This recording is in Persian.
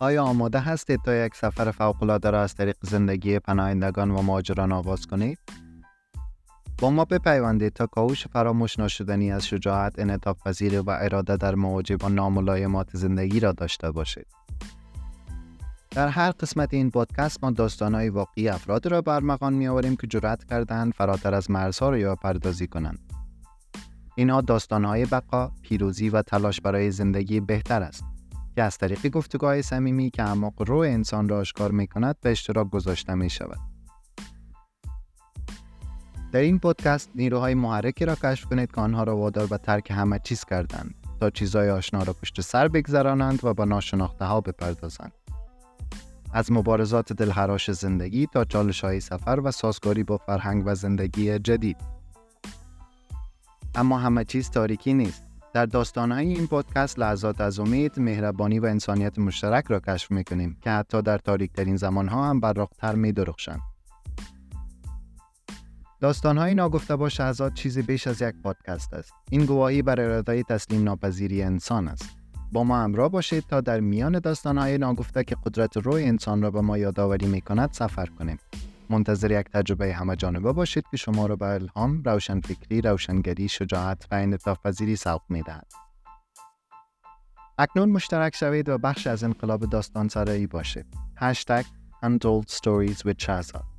آیا آماده هستید تا یک سفر فوق‌العاده را از طریق زندگی پناهندگان و مهاجران آغاز کنید؟ با ما بپیوندید تا کاوش فراموش نشدنی از شجاعت، انعطاف پذیری و اراده در مواجهه با ناملایمات زندگی را داشته باشید. در هر قسمت این پادکست ما داستانهای واقعی افراد را برمغان میآوریم که جرأت کردند فراتر از مرزها را یا پردازی کنند. اینها داستانهای بقا، پیروزی و تلاش برای زندگی بهتر است. که از طریق گفتگاه صمیمی که اعماق رو انسان را آشکار می کند به اشتراک گذاشته می شود. در این پادکست نیروهای محرکی را کشف کنید که آنها را وادار به ترک همه چیز کردند تا چیزهای آشنا را پشت سر بگذرانند و به ناشناخته ها بپردازند. از مبارزات دلخراش زندگی تا چالش های سفر و سازگاری با فرهنگ و زندگی جدید. اما همه چیز تاریکی نیست. در داستانهای این پادکست لحظات از امید، مهربانی و انسانیت مشترک را کشف می‌کنیم که حتی در تاریک ترین زمانها هم براقتر می درخشند. داستانهای ناگفته با شهزاد چیزی بیش از یک پادکست است. این گواهی بر اراده تسلیم ناپذیری انسان است. با ما همراه باشید تا در میان داستانهای ناگفته که قدرت روی انسان را به ما یادآوری می کند سفر کنیم. منتظر یک تجربه همه جانبه باشید که شما را به الهام، روشنفکری، روشنگری، شجاعت و انعطاف پذیری سوق می‌دهد. اکنون مشترک شوید و بخش از انقلاب داستان سرایی باشید. هشتگ Untold Stories with